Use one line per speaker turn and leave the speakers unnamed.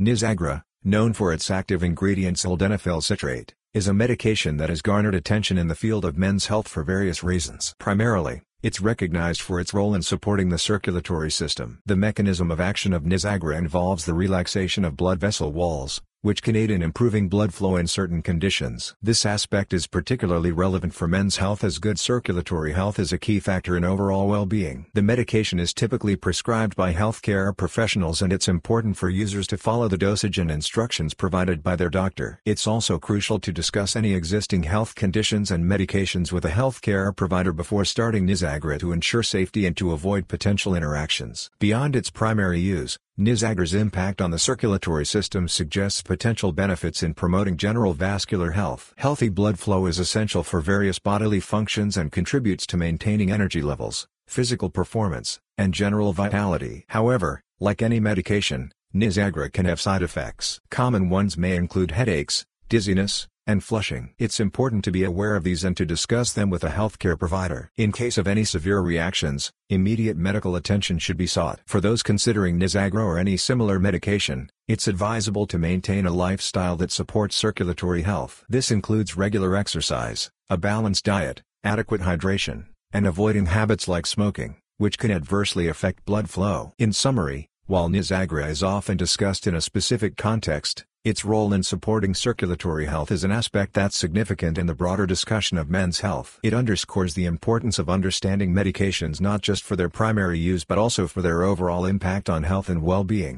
Nizagara, known for its active ingredient sildenafil citrate, is a medication that has garnered attention in the field of men's health for various reasons. Primarily, it's recognized for its role in supporting the circulatory system. The mechanism of action of Nizagara involves the relaxation of blood vessel walls, which can aid in improving blood flow in certain conditions. This aspect is particularly relevant for men's health as good circulatory health is a key factor in overall well-being. The medication is typically prescribed by healthcare professionals and it's important for users to follow the dosage and instructions provided by their doctor. It's also crucial to discuss any existing health conditions and medications with a healthcare provider before starting Nizagara to ensure safety and to avoid potential interactions. Beyond its primary use, Nizagara's impact on the circulatory system suggests potential benefits in promoting general vascular health. Healthy blood flow is essential for various bodily functions and contributes to maintaining energy levels, physical performance, and general vitality. However, like any medication, Nizagara can have side effects. Common ones may include headaches, dizziness, and flushing. It's important to be aware of these and to discuss them with a healthcare provider. In case of any severe reactions, immediate medical attention should be sought. For those considering Nizagara or any similar medication, it's advisable to maintain a lifestyle that supports circulatory health. This includes regular exercise, a balanced diet, adequate hydration, and avoiding habits like smoking, which can adversely affect blood flow. In summary, while Nizagara is often discussed in a specific context, its role in supporting circulatory health is an aspect that's significant in the broader discussion of men's health. It underscores the importance of understanding medications not just for their primary use but also for their overall impact on health and well-being.